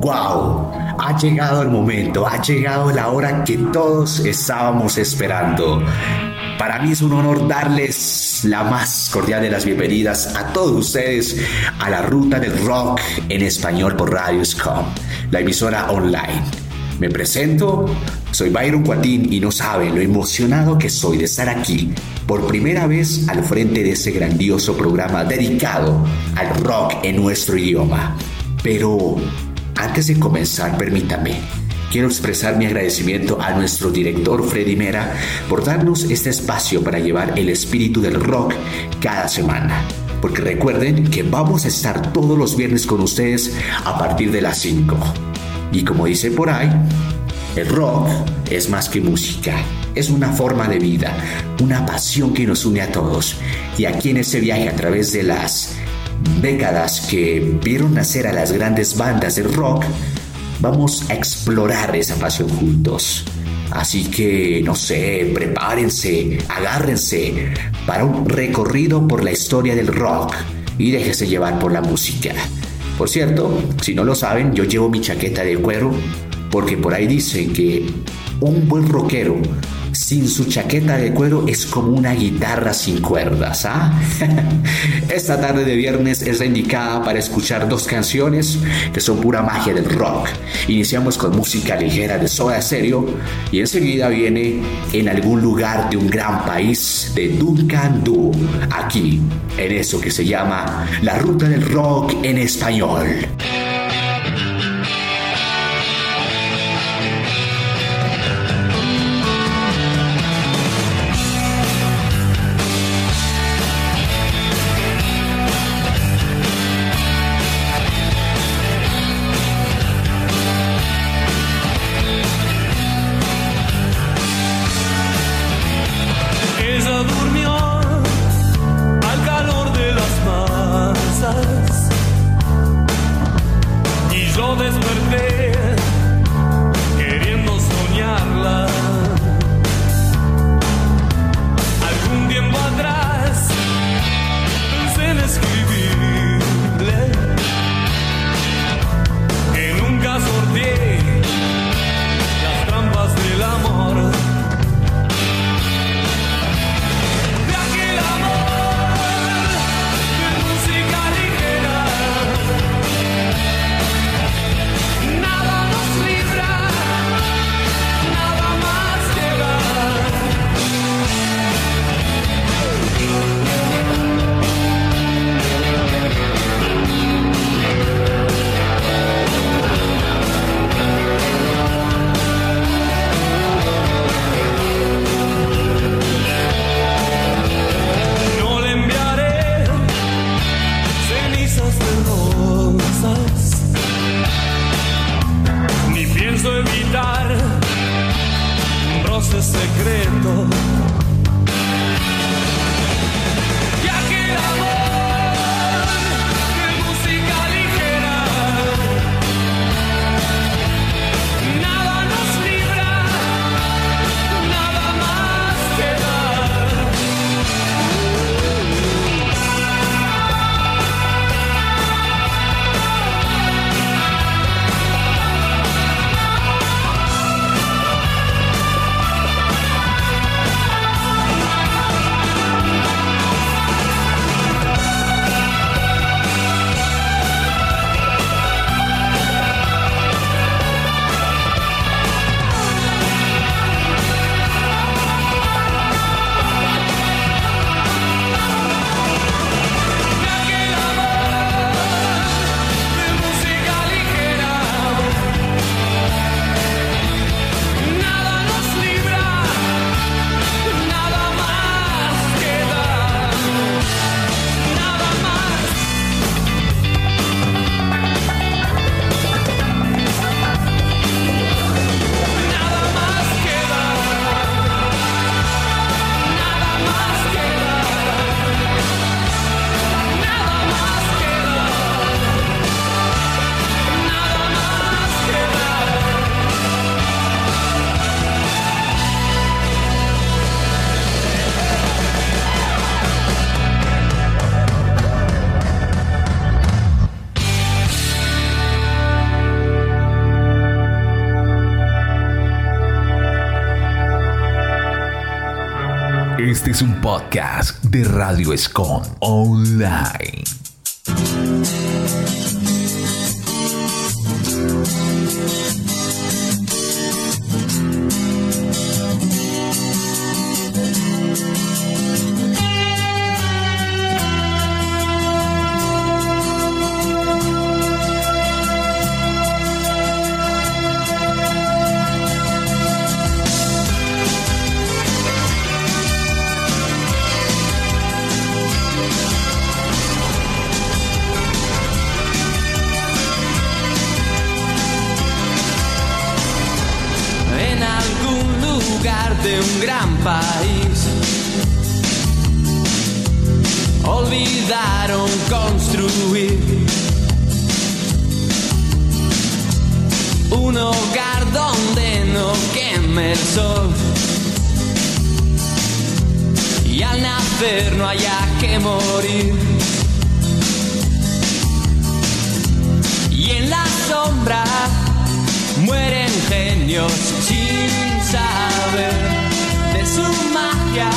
¡Wow! Ha llegado el momento, ha llegado la hora que todos estábamos esperando. Para mí es un honor darles la más cordial de las bienvenidas a todos ustedes a la ruta del rock en español por Radioscom, la emisora online. Me presento, soy Byron Cuatín y no saben lo emocionado que soy de estar aquí por primera vez al frente de ese grandioso programa dedicado al rock en nuestro idioma. Pero antes de comenzar, permítame, quiero expresar mi agradecimiento a nuestro director Freddy Mera por darnos este espacio para llevar el espíritu del rock cada semana. Porque recuerden que vamos a estar todos los viernes con ustedes a partir de las 5. Y como dice por ahí, el rock es más que música, es una forma de vida, una pasión que nos une a todos. Y aquí en ese viaje a través de las décadas que vieron nacer a las grandes bandas de rock, vamos a explorar esa pasión juntos. Así que, no sé, prepárense, agárrense para un recorrido por la historia del rock y déjese llevar por la música. Por cierto, si no lo saben, yo llevo mi chaqueta de cuero porque por ahí dicen que un buen rockero sin su chaqueta de cuero es como una guitarra sin cuerdas, ¿ah? Esta tarde de viernes es la indicada para escuchar dos canciones que son pura magia del rock. Iniciamos con música ligera de Soda Stereo y enseguida viene En algún lugar de un gran país de Duncan Du, aquí, en eso que se llama La Ruta del Rock en español. Es un podcast de Radio Escon Online. Olvidaron construir un hogar donde no queme el sol. Y al nacer no haya que morir. Y en la sombra mueren genios sin saber de su magia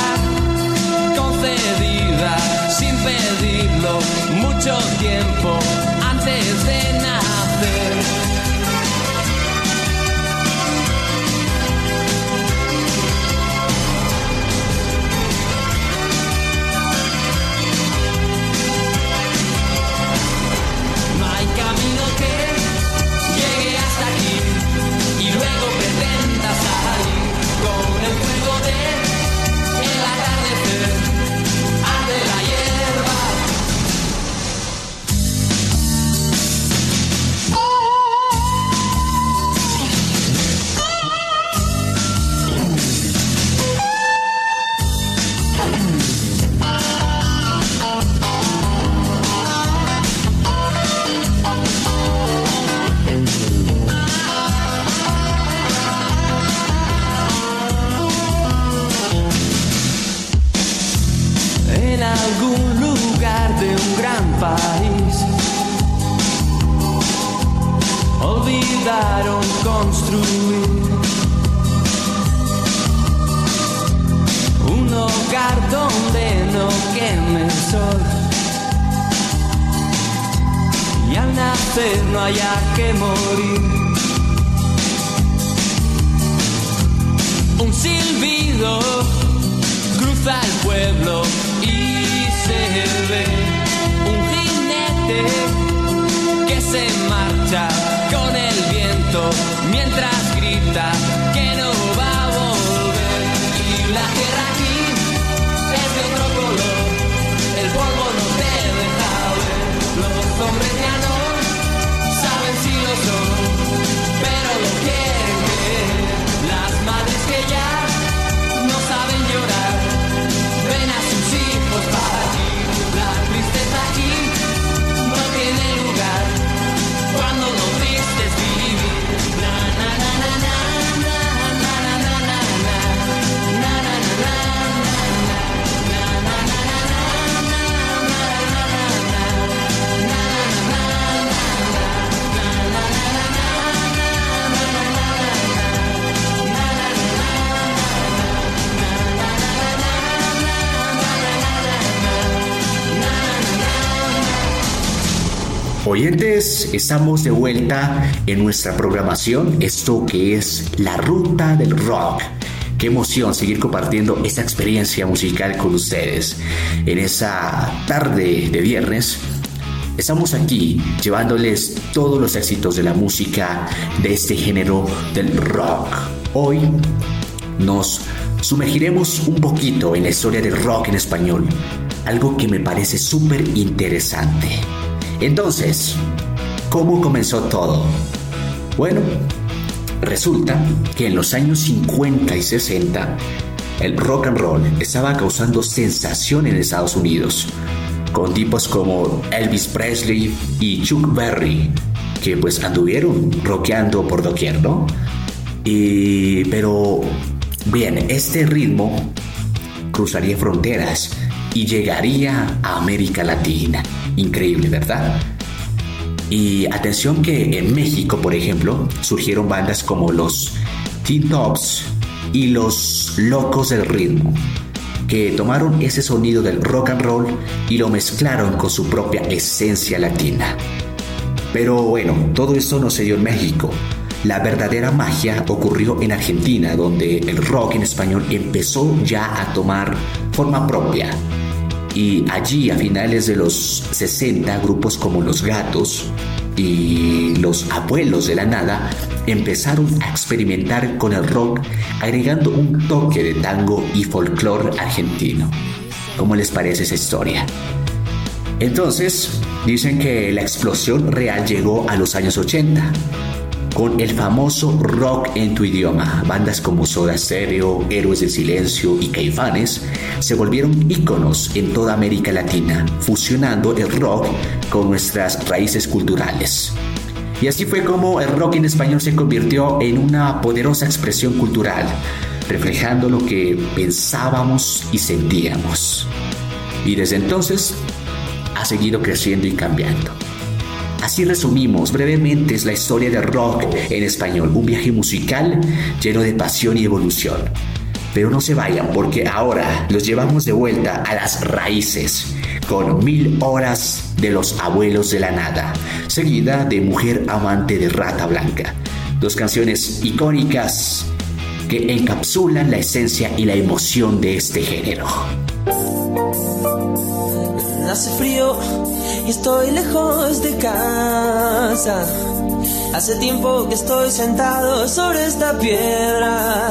concedida sin pedirlo mucho tiempo antes de nacer. No haya que morir. Un silbido cruza el pueblo y se ve un jinete que se marcha con el mientras grita que no va a volver. Y la tierra aquí es de otro color, el polvo no te deja ver, los hombres ya no. Oyentes, estamos de vuelta en nuestra programación, esto que es la ruta del rock. Qué emoción seguir compartiendo esta experiencia musical con ustedes. En esa tarde de viernes, estamos aquí llevándoles todos los éxitos de la música de este género del rock. Hoy nos sumergiremos un poquito en la historia del rock en español, algo que me parece súper interesante. Entonces, ¿cómo comenzó todo? Bueno, resulta que en los años 50 y 60, el rock and roll estaba causando sensación en Estados Unidos, con tipos como Elvis Presley y Chuck Berry, que pues anduvieron rockeando por doquier, ¿no? Y, pero, bien, este ritmo cruzaría fronteras y llegaría a América Latina. Increíble, ¿verdad? Y atención que en México, por ejemplo, surgieron bandas como los Teen Tops y los Locos del Ritmo. que tomaron ese sonido del rock and roll y lo mezclaron con su propia esencia latina. Pero bueno, todo esto no se dio en México. La verdadera magia ocurrió en Argentina, donde el rock en español empezó ya a tomar forma propia. Y allí, a finales de los 60, grupos como Los Gatos y Los Abuelos de la Nada empezaron a experimentar con el rock, agregando un toque de tango y folclore argentino. ¿Cómo les parece esa historia? Entonces, dicen que la explosión real llegó a los años 80 con el famoso rock en tu idioma. Bandas como Soda Stereo, Héroes del Silencio y Caifanes se volvieron íconos en toda América Latina, fusionando el rock con nuestras raíces culturales. Y así fue como el rock en español se convirtió en una poderosa expresión cultural, reflejando lo que pensábamos y sentíamos. Y desde entonces ha seguido creciendo y cambiando. Así resumimos brevemente la historia del rock en español, un viaje musical lleno de pasión y evolución. Pero no se vayan porque ahora los llevamos de vuelta a las raíces con mil horas de los abuelos de la nada, seguida de Mujer amante de rata blanca. Dos canciones icónicas que encapsulan la esencia y la emoción de este género. Hace frío y estoy lejos de casa. Hace tiempo que estoy sentado sobre esta piedra.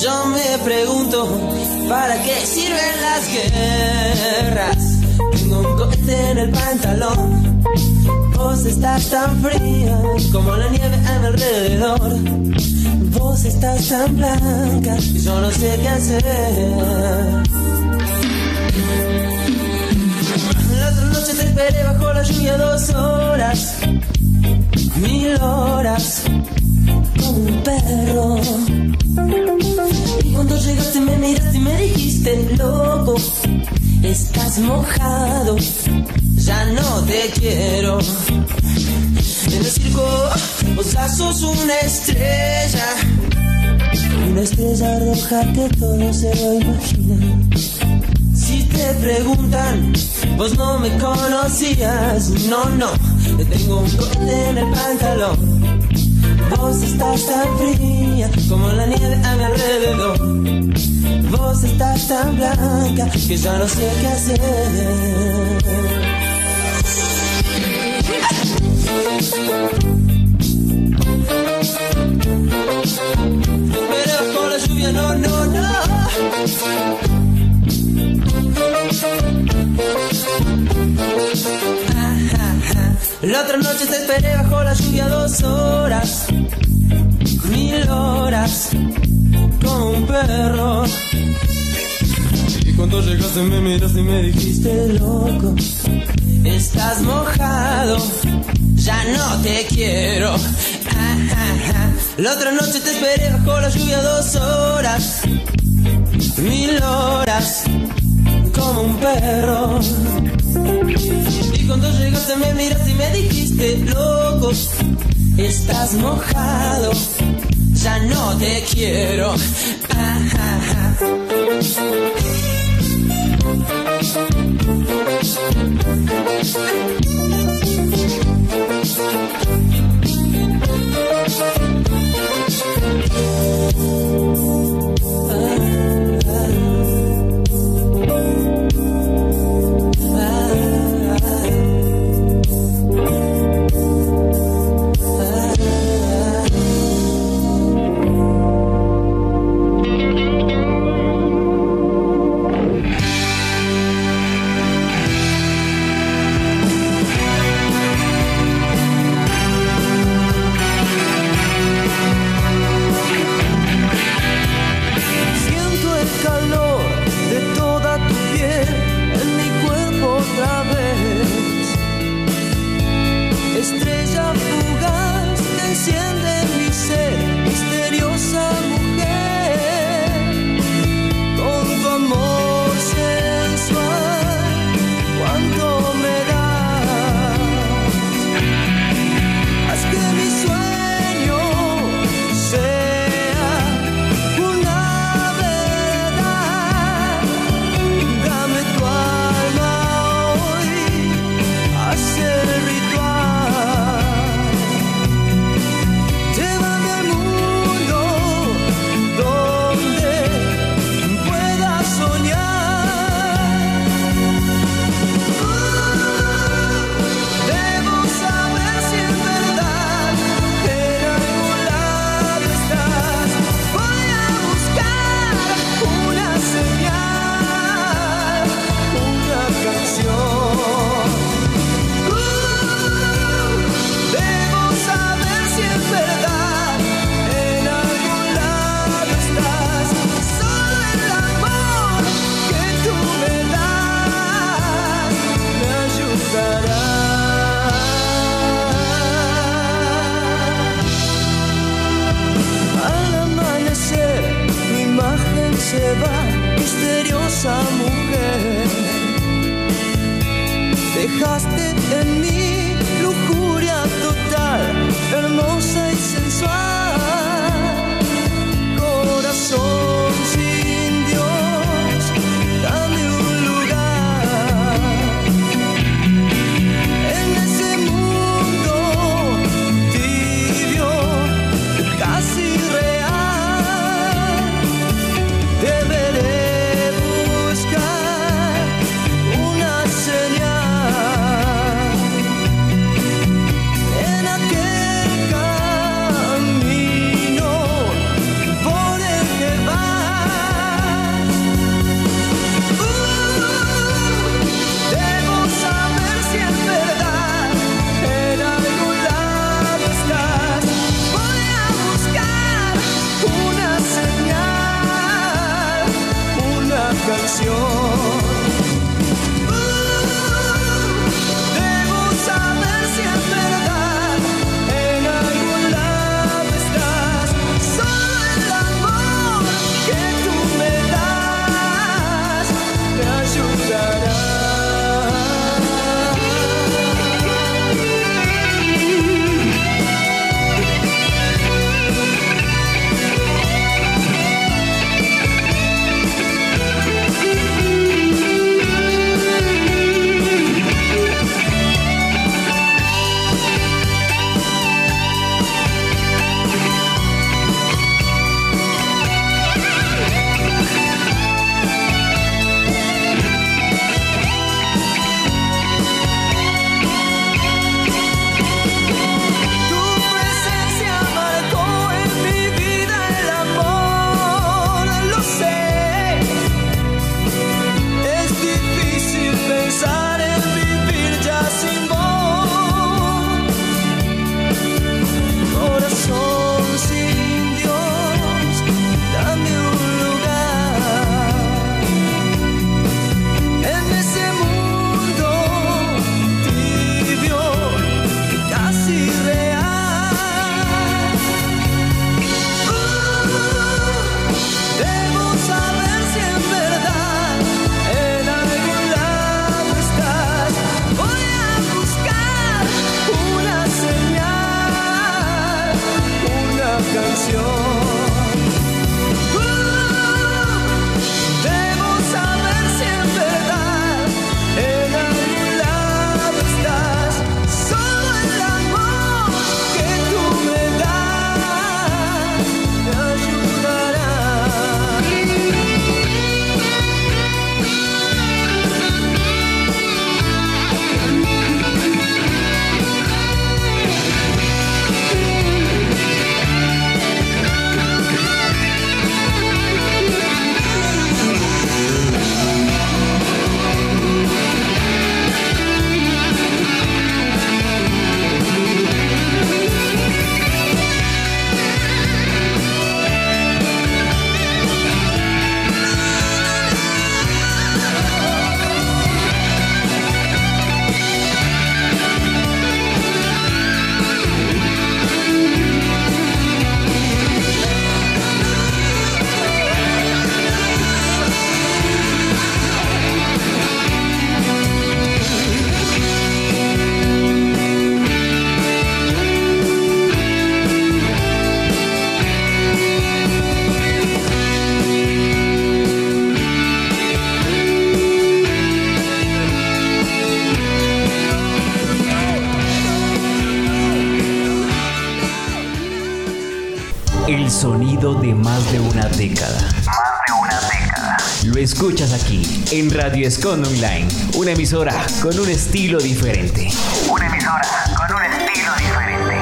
Yo me pregunto, ¿para qué sirven las guerras? Tengo un cohete en el pantalón. Vos estás tan fría como la nieve a mi alrededor. Vos estás tan blanca y yo no sé qué hacer. Esperé bajo la lluvia dos horas, mil horas, como un perro. Y cuando llegaste me miraste y me dijiste, loco, estás mojado, ya no te quiero. En el circo, vos ya sos una estrella, una estrella roja que todo se lo imagina. Te preguntan, vos no me conocías, no, no, te tengo un corte en el pantalón. Vos estás tan fría como la nieve a mi alrededor. Vos estás tan blanca que ya no sé qué hacer. Pero con la lluvia no, no, no. Otra noche te esperé bajo la lluvia dos horas, mil horas, como un perro. Y cuando llegaste me miraste y me dijiste, loco, estás mojado, ya no te quiero. Ah, ah, ah. La otra noche te esperé bajo la lluvia dos horas, mil horas, como un perro. Y cuando llegaste me miraste y me dijiste, loco, estás mojado, ya no te quiero. Radioscon Online, una emisora con un estilo diferente. Una emisora con un estilo diferente.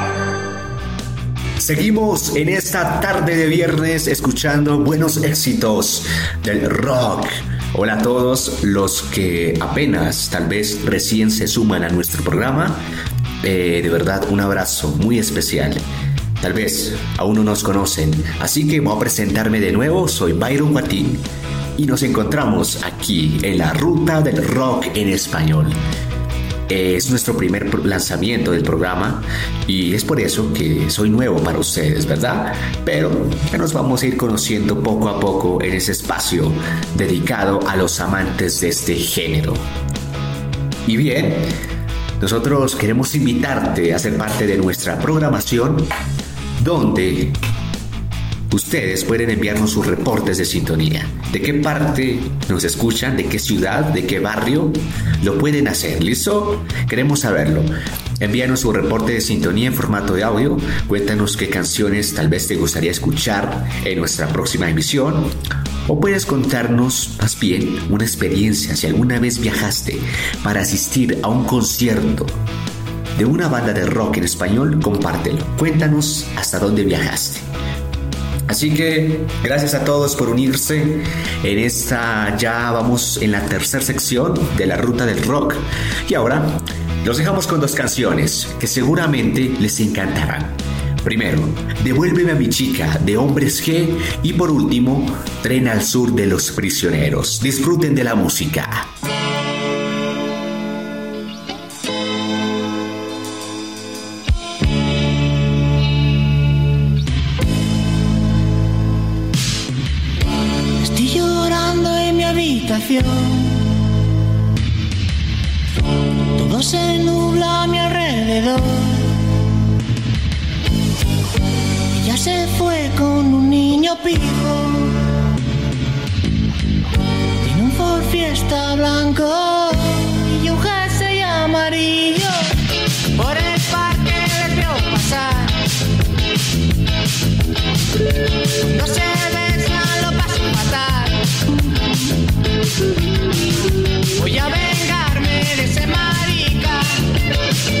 Seguimos en esta tarde de viernes escuchando buenos éxitos del rock. Hola a todos los que apenas, tal vez recién se suman a nuestro programa. Eh, de verdad, un abrazo muy especial. Tal vez aún no nos conocen, así que voy a presentarme de nuevo. Soy Byron Martín y nos encontramos aquí en la ruta del rock en español. Es nuestro primer lanzamiento del programa y es por eso que soy nuevo para ustedes, ¿verdad? Pero ya nos vamos a ir conociendo poco a poco en ese espacio dedicado a los amantes de este género. Y bien, nosotros queremos invitarte a ser parte de nuestra programación donde ustedes pueden enviarnos sus reportes de sintonía. ¿De qué parte nos escuchan? ¿De qué ciudad? ¿De qué barrio? Lo pueden hacer, ¿listo? Queremos saberlo. Envíanos su reporte de sintonía en formato de audio. Cuéntanos qué canciones tal vez te gustaría escuchar en nuestra próxima emisión. O puedes contarnos más bien una experiencia si alguna vez viajaste para asistir a un concierto de una banda de rock en español, compártelo. Cuéntanos hasta dónde viajaste. Así que gracias a todos por unirse. En esta ya vamos en la tercera sección de la ruta del rock. Y ahora los dejamos con dos canciones que seguramente les encantarán. Primero, Devuélveme a mi chica de Hombres G y por último, Tren al Sur de los Prisioneros. Disfruten de la música. Todo se nubla a mi alrededor. Ella se fue con un niño pijo. Tiene un Ford Fiesta blanco y un jersey amarillo. Por el parque les veo pasar. No se Voy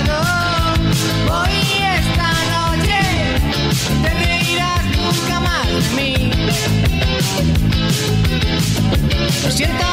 mí. Lo siento,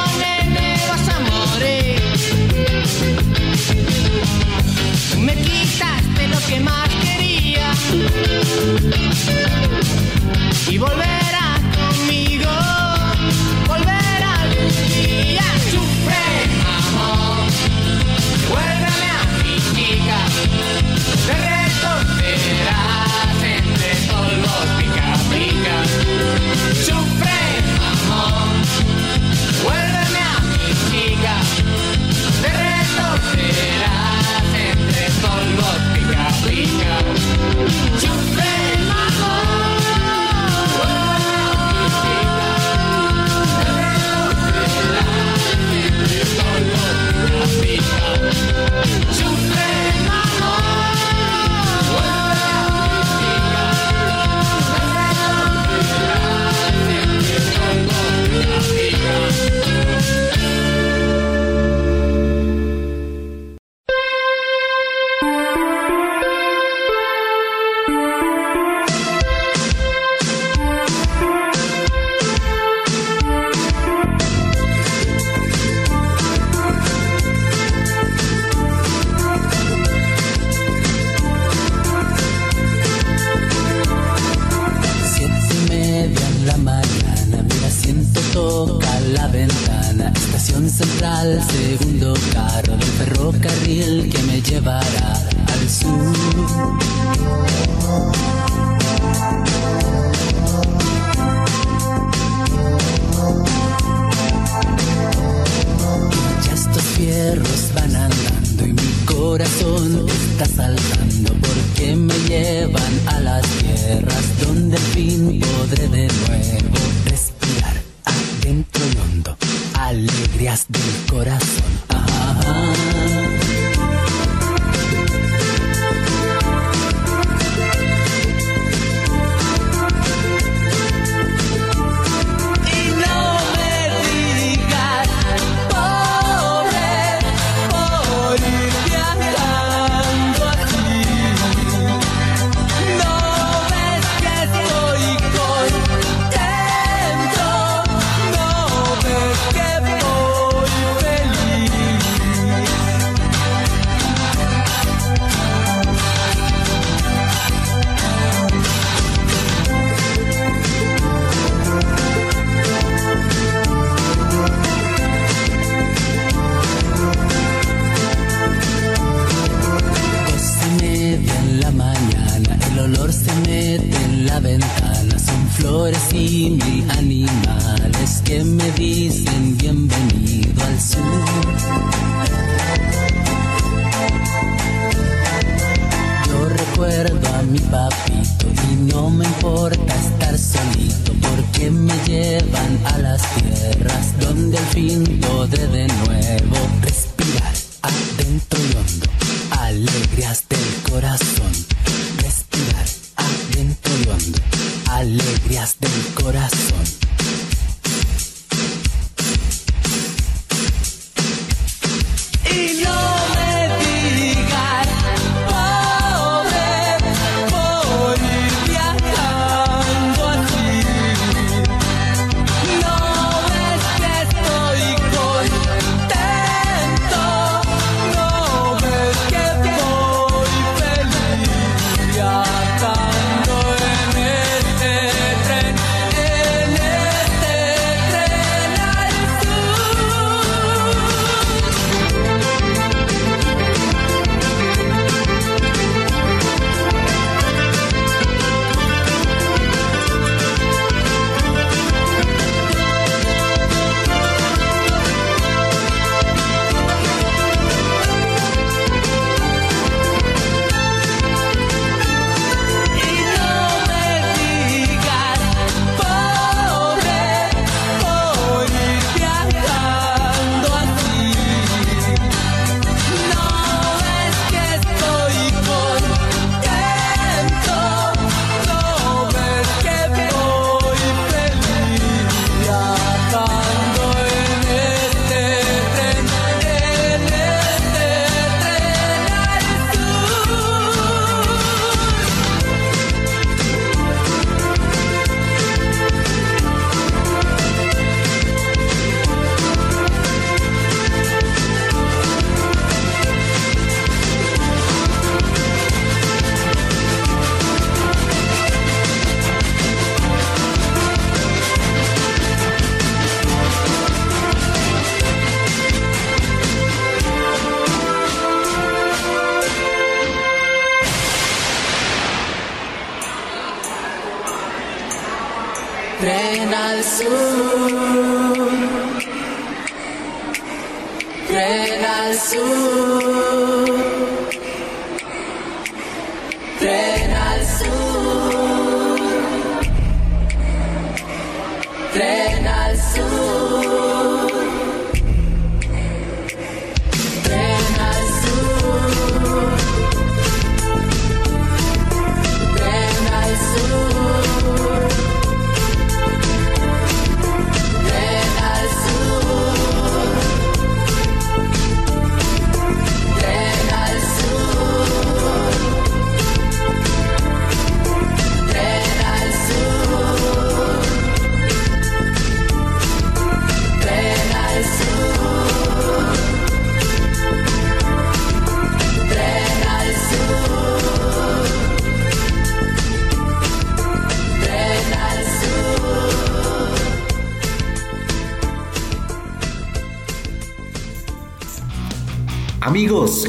them in.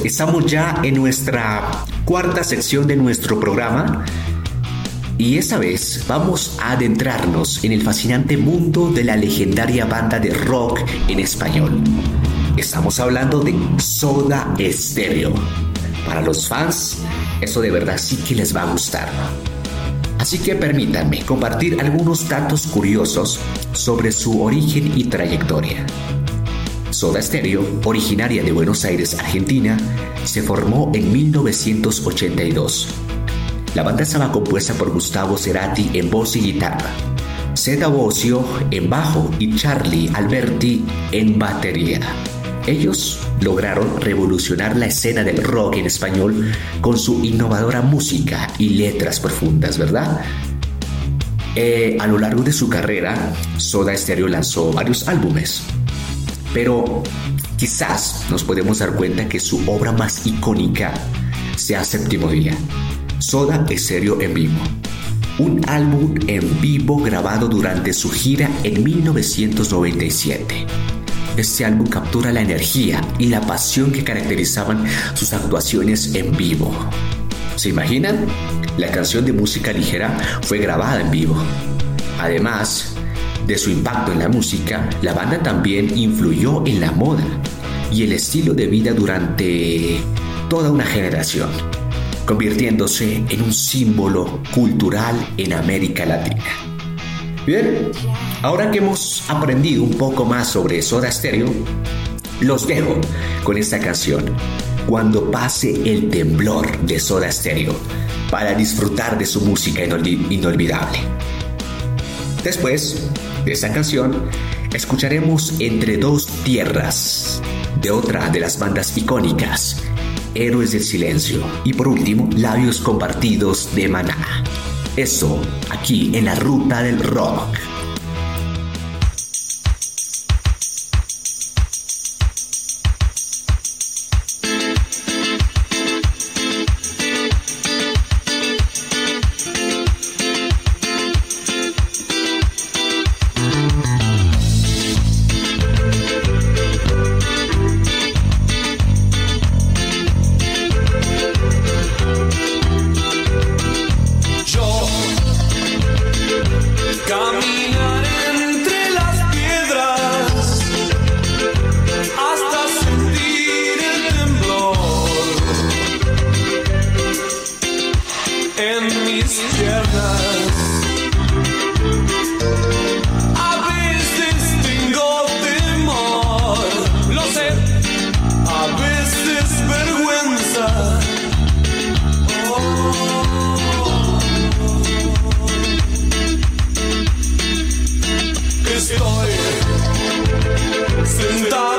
Estamos ya en nuestra cuarta sección de nuestro programa y esta vez vamos a adentrarnos en el fascinante mundo de la legendaria banda de rock en español. Estamos hablando de Soda Stereo. Para los fans, eso de verdad sí que les va a gustar. Así que permítanme compartir algunos datos curiosos sobre su origen y trayectoria. Soda Stereo, originaria de Buenos Aires, Argentina, se formó en 1982. La banda estaba compuesta por Gustavo Cerati en voz y guitarra, Zeta Bocio en bajo y Charlie Alberti en batería. Ellos lograron revolucionar la escena del rock en español con su innovadora música y letras profundas, ¿verdad? Eh, a lo largo de su carrera, Soda Stereo lanzó varios álbumes, pero quizás nos podemos dar cuenta que su obra más icónica sea Séptimo Día, Soda Stereo en vivo. Un álbum en vivo grabado durante su gira en 1997 este álbum captura la energía y la pasión que caracterizaban sus actuaciones en vivo. ¿Se imaginan? La canción de música ligera fue grabada en vivo. Además de su impacto en la música, la banda también influyó en la moda y el estilo de vida durante toda una generación, convirtiéndose en un símbolo cultural en América Latina. Bien, ahora que hemos aprendido un poco más sobre Soda Stereo, los dejo con esta canción, Cuando pase el temblor de Soda Stereo, para disfrutar de su música inolvidable. Después de esta canción, escucharemos Entre dos tierras, de otra de las bandas icónicas, Héroes del Silencio, y por último, Labios Compartidos de Maná. Eso, aquí en la ruta del rock. en mis piernas. A veces tengo temor, lo sé, a veces vergüenza. Oh. Estoy sentado.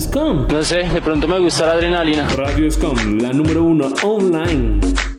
Radio? No sé, de pronto me gusta la adrenalina. Radio Scum, la número uno online.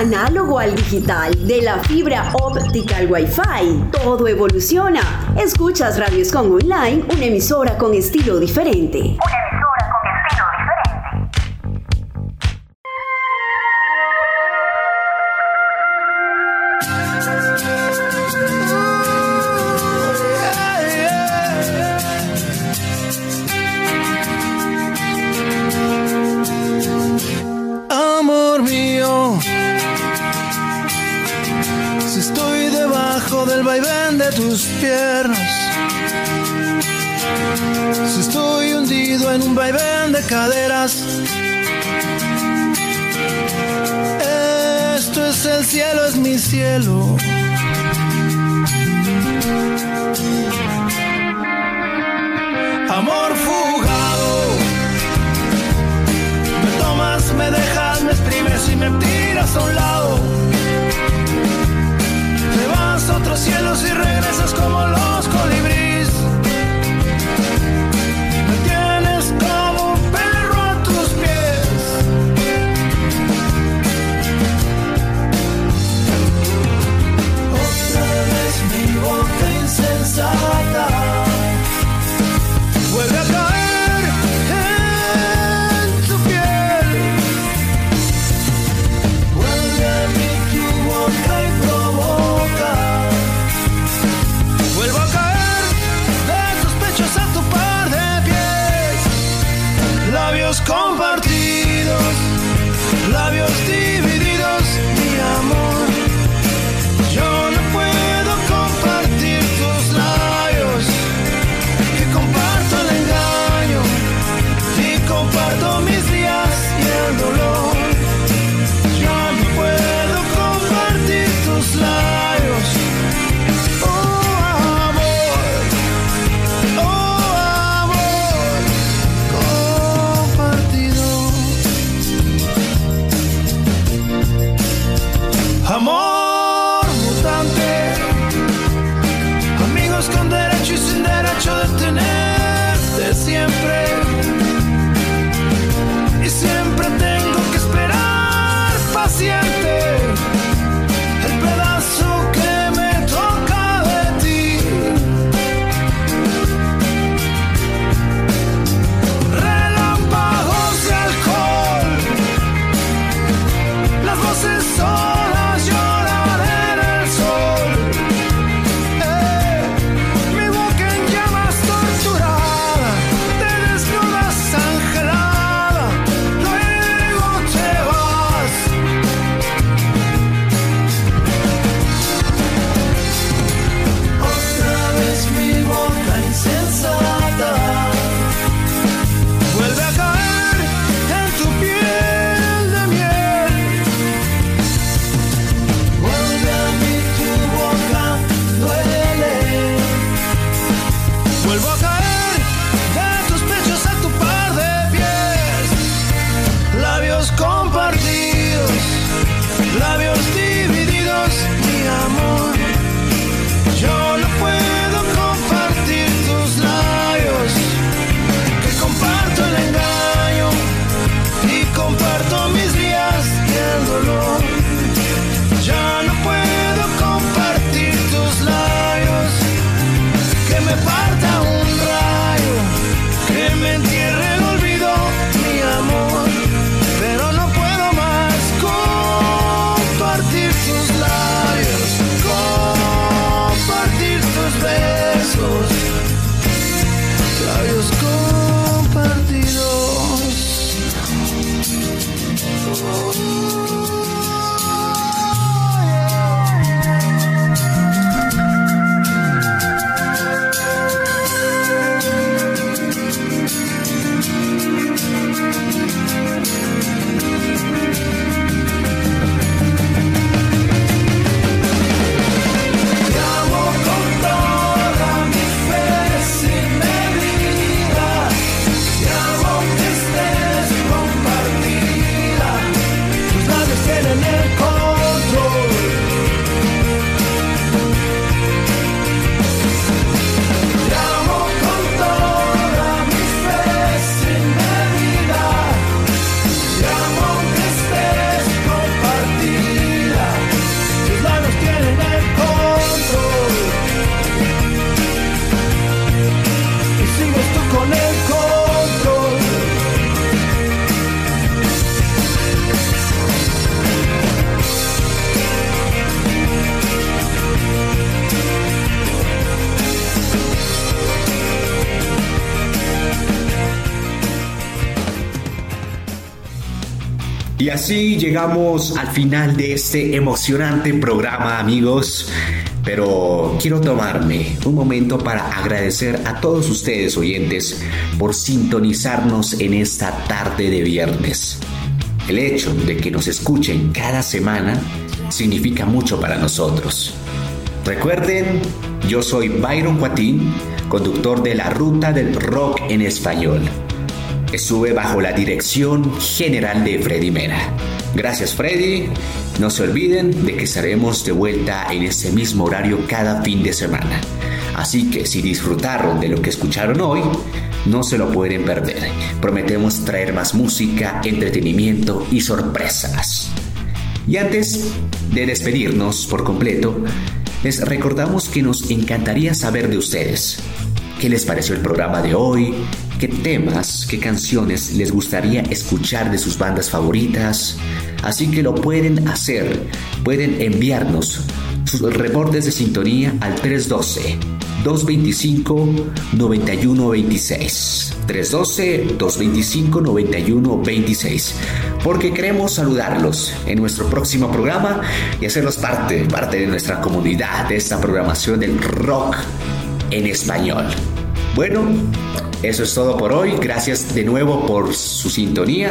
análogo al digital, de la fibra óptica al Wi-Fi. Todo evoluciona. Escuchas Radio Escon Online, una emisora con estilo diferente. Así llegamos al final de este emocionante programa, amigos. Pero quiero tomarme un momento para agradecer a todos ustedes oyentes por sintonizarnos en esta tarde de viernes. El hecho de que nos escuchen cada semana significa mucho para nosotros. Recuerden, yo soy Byron Cuatín, conductor de la Ruta del Rock en Español. Estuve bajo la dirección general de Freddy Mera. Gracias Freddy. No se olviden de que estaremos de vuelta en ese mismo horario cada fin de semana. Así que si disfrutaron de lo que escucharon hoy, no se lo pueden perder. Prometemos traer más música, entretenimiento y sorpresas. Y antes de despedirnos por completo, les recordamos que nos encantaría saber de ustedes. ¿Qué les pareció el programa de hoy? ¿Qué temas, qué canciones les gustaría escuchar de sus bandas favoritas? Así que lo pueden hacer. Pueden enviarnos sus reportes de sintonía al 312 225 9126. 312 225 9126. Porque queremos saludarlos en nuestro próximo programa y hacerlos parte, parte de nuestra comunidad, de esta programación del rock en español. Bueno, eso es todo por hoy. Gracias de nuevo por su sintonía.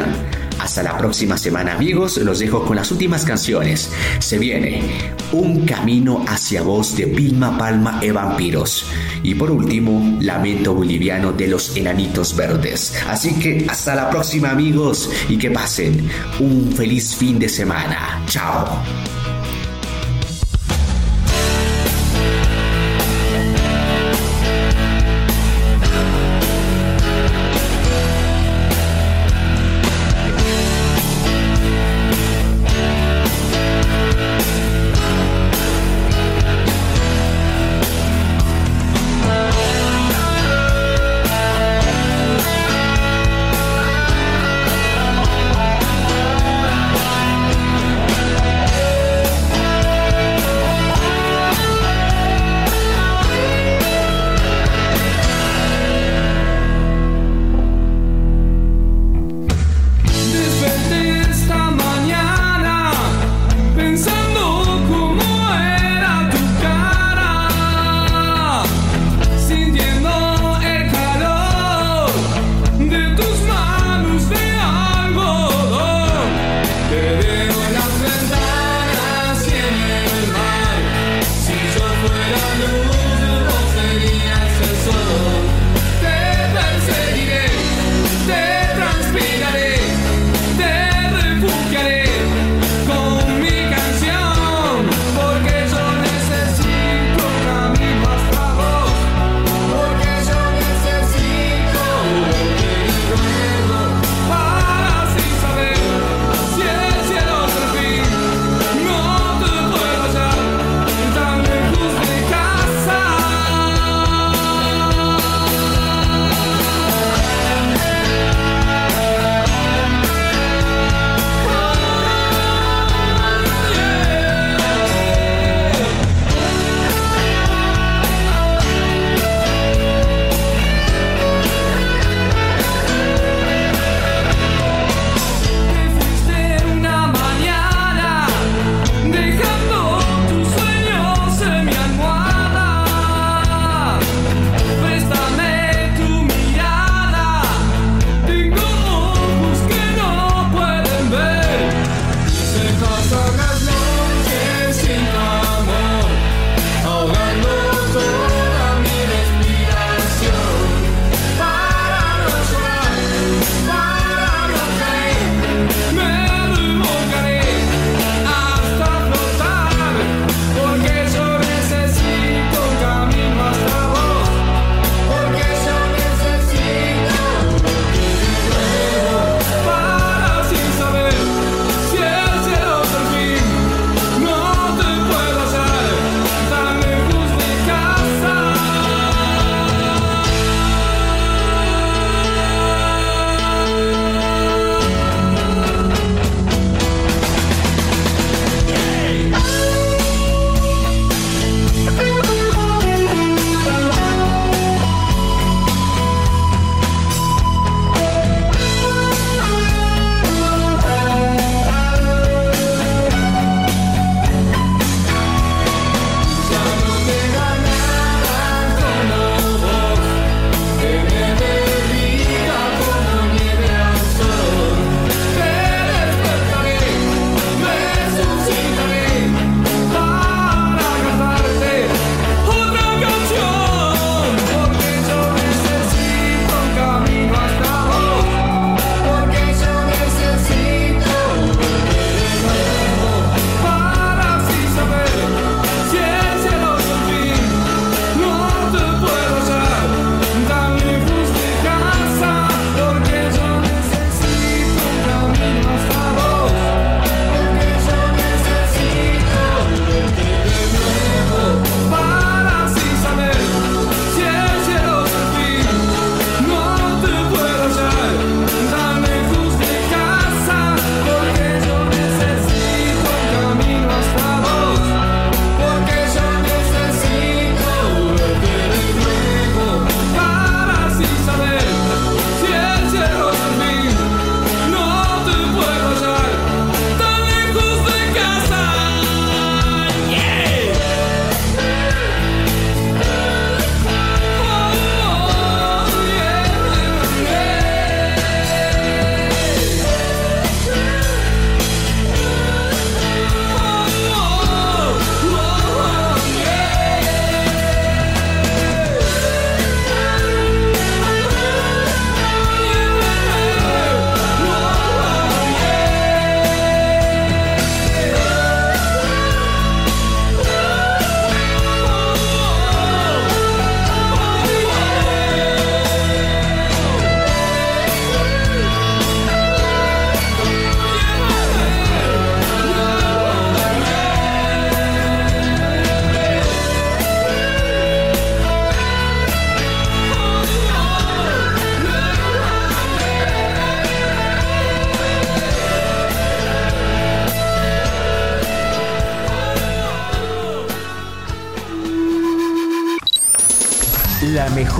Hasta la próxima semana amigos, los dejo con las últimas canciones. Se viene Un Camino hacia Vos de Vilma Palma e Vampiros. Y por último, Lamento Boliviano de los Enanitos Verdes. Así que hasta la próxima amigos y que pasen un feliz fin de semana. Chao.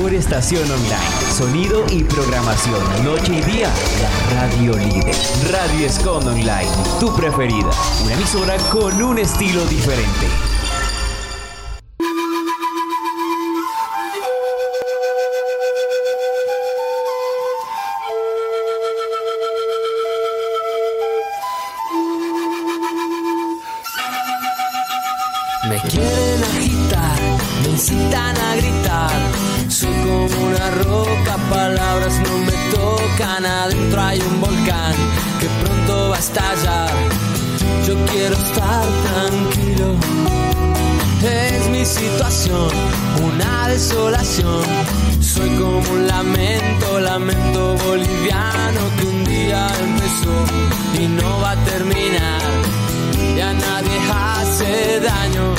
Mejor estación online. Sonido y programación. Noche y día. La radio líder. Radio Escon Online. Tu preferida. Una emisora con un estilo diferente. Me quieren agitar, me incitan a gritar. Soy como una roca, palabras no me tocan. Adentro hay un volcán que pronto va a estallar. Yo quiero estar tranquilo. Es mi situación, una desolación. Soy como un lamento, lamento boliviano que un día empezó y no va a terminar. Y a nadie hace daño.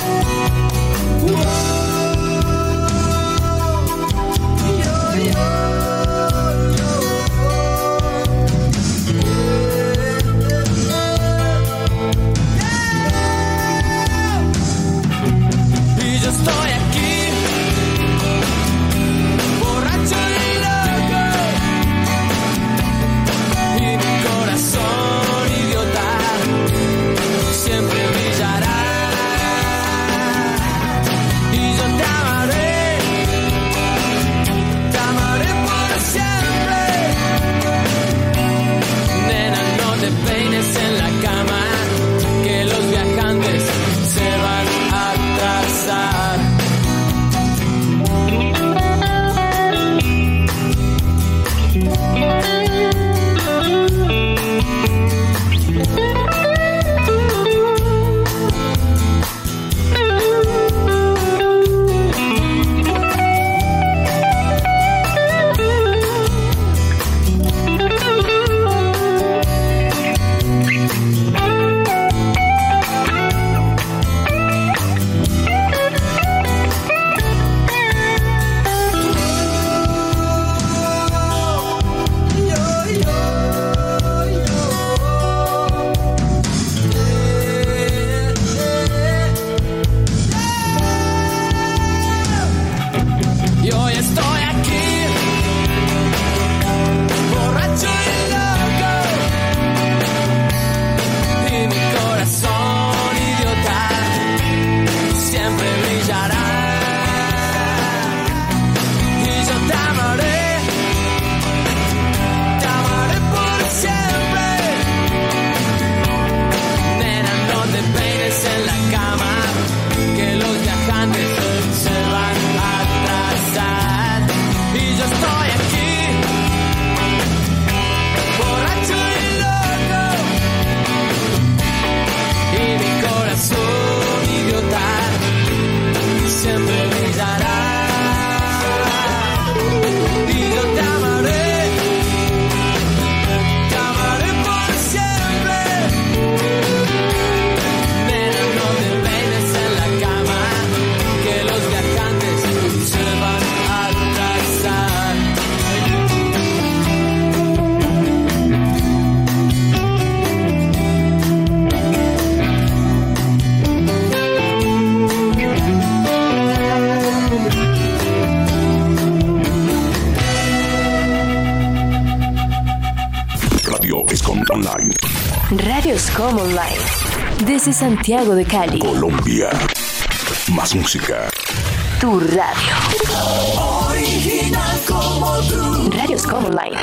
Online. Desde Santiago de Cali. Colombia. Más música. Tu radio. Original como tú. Radioscom Online.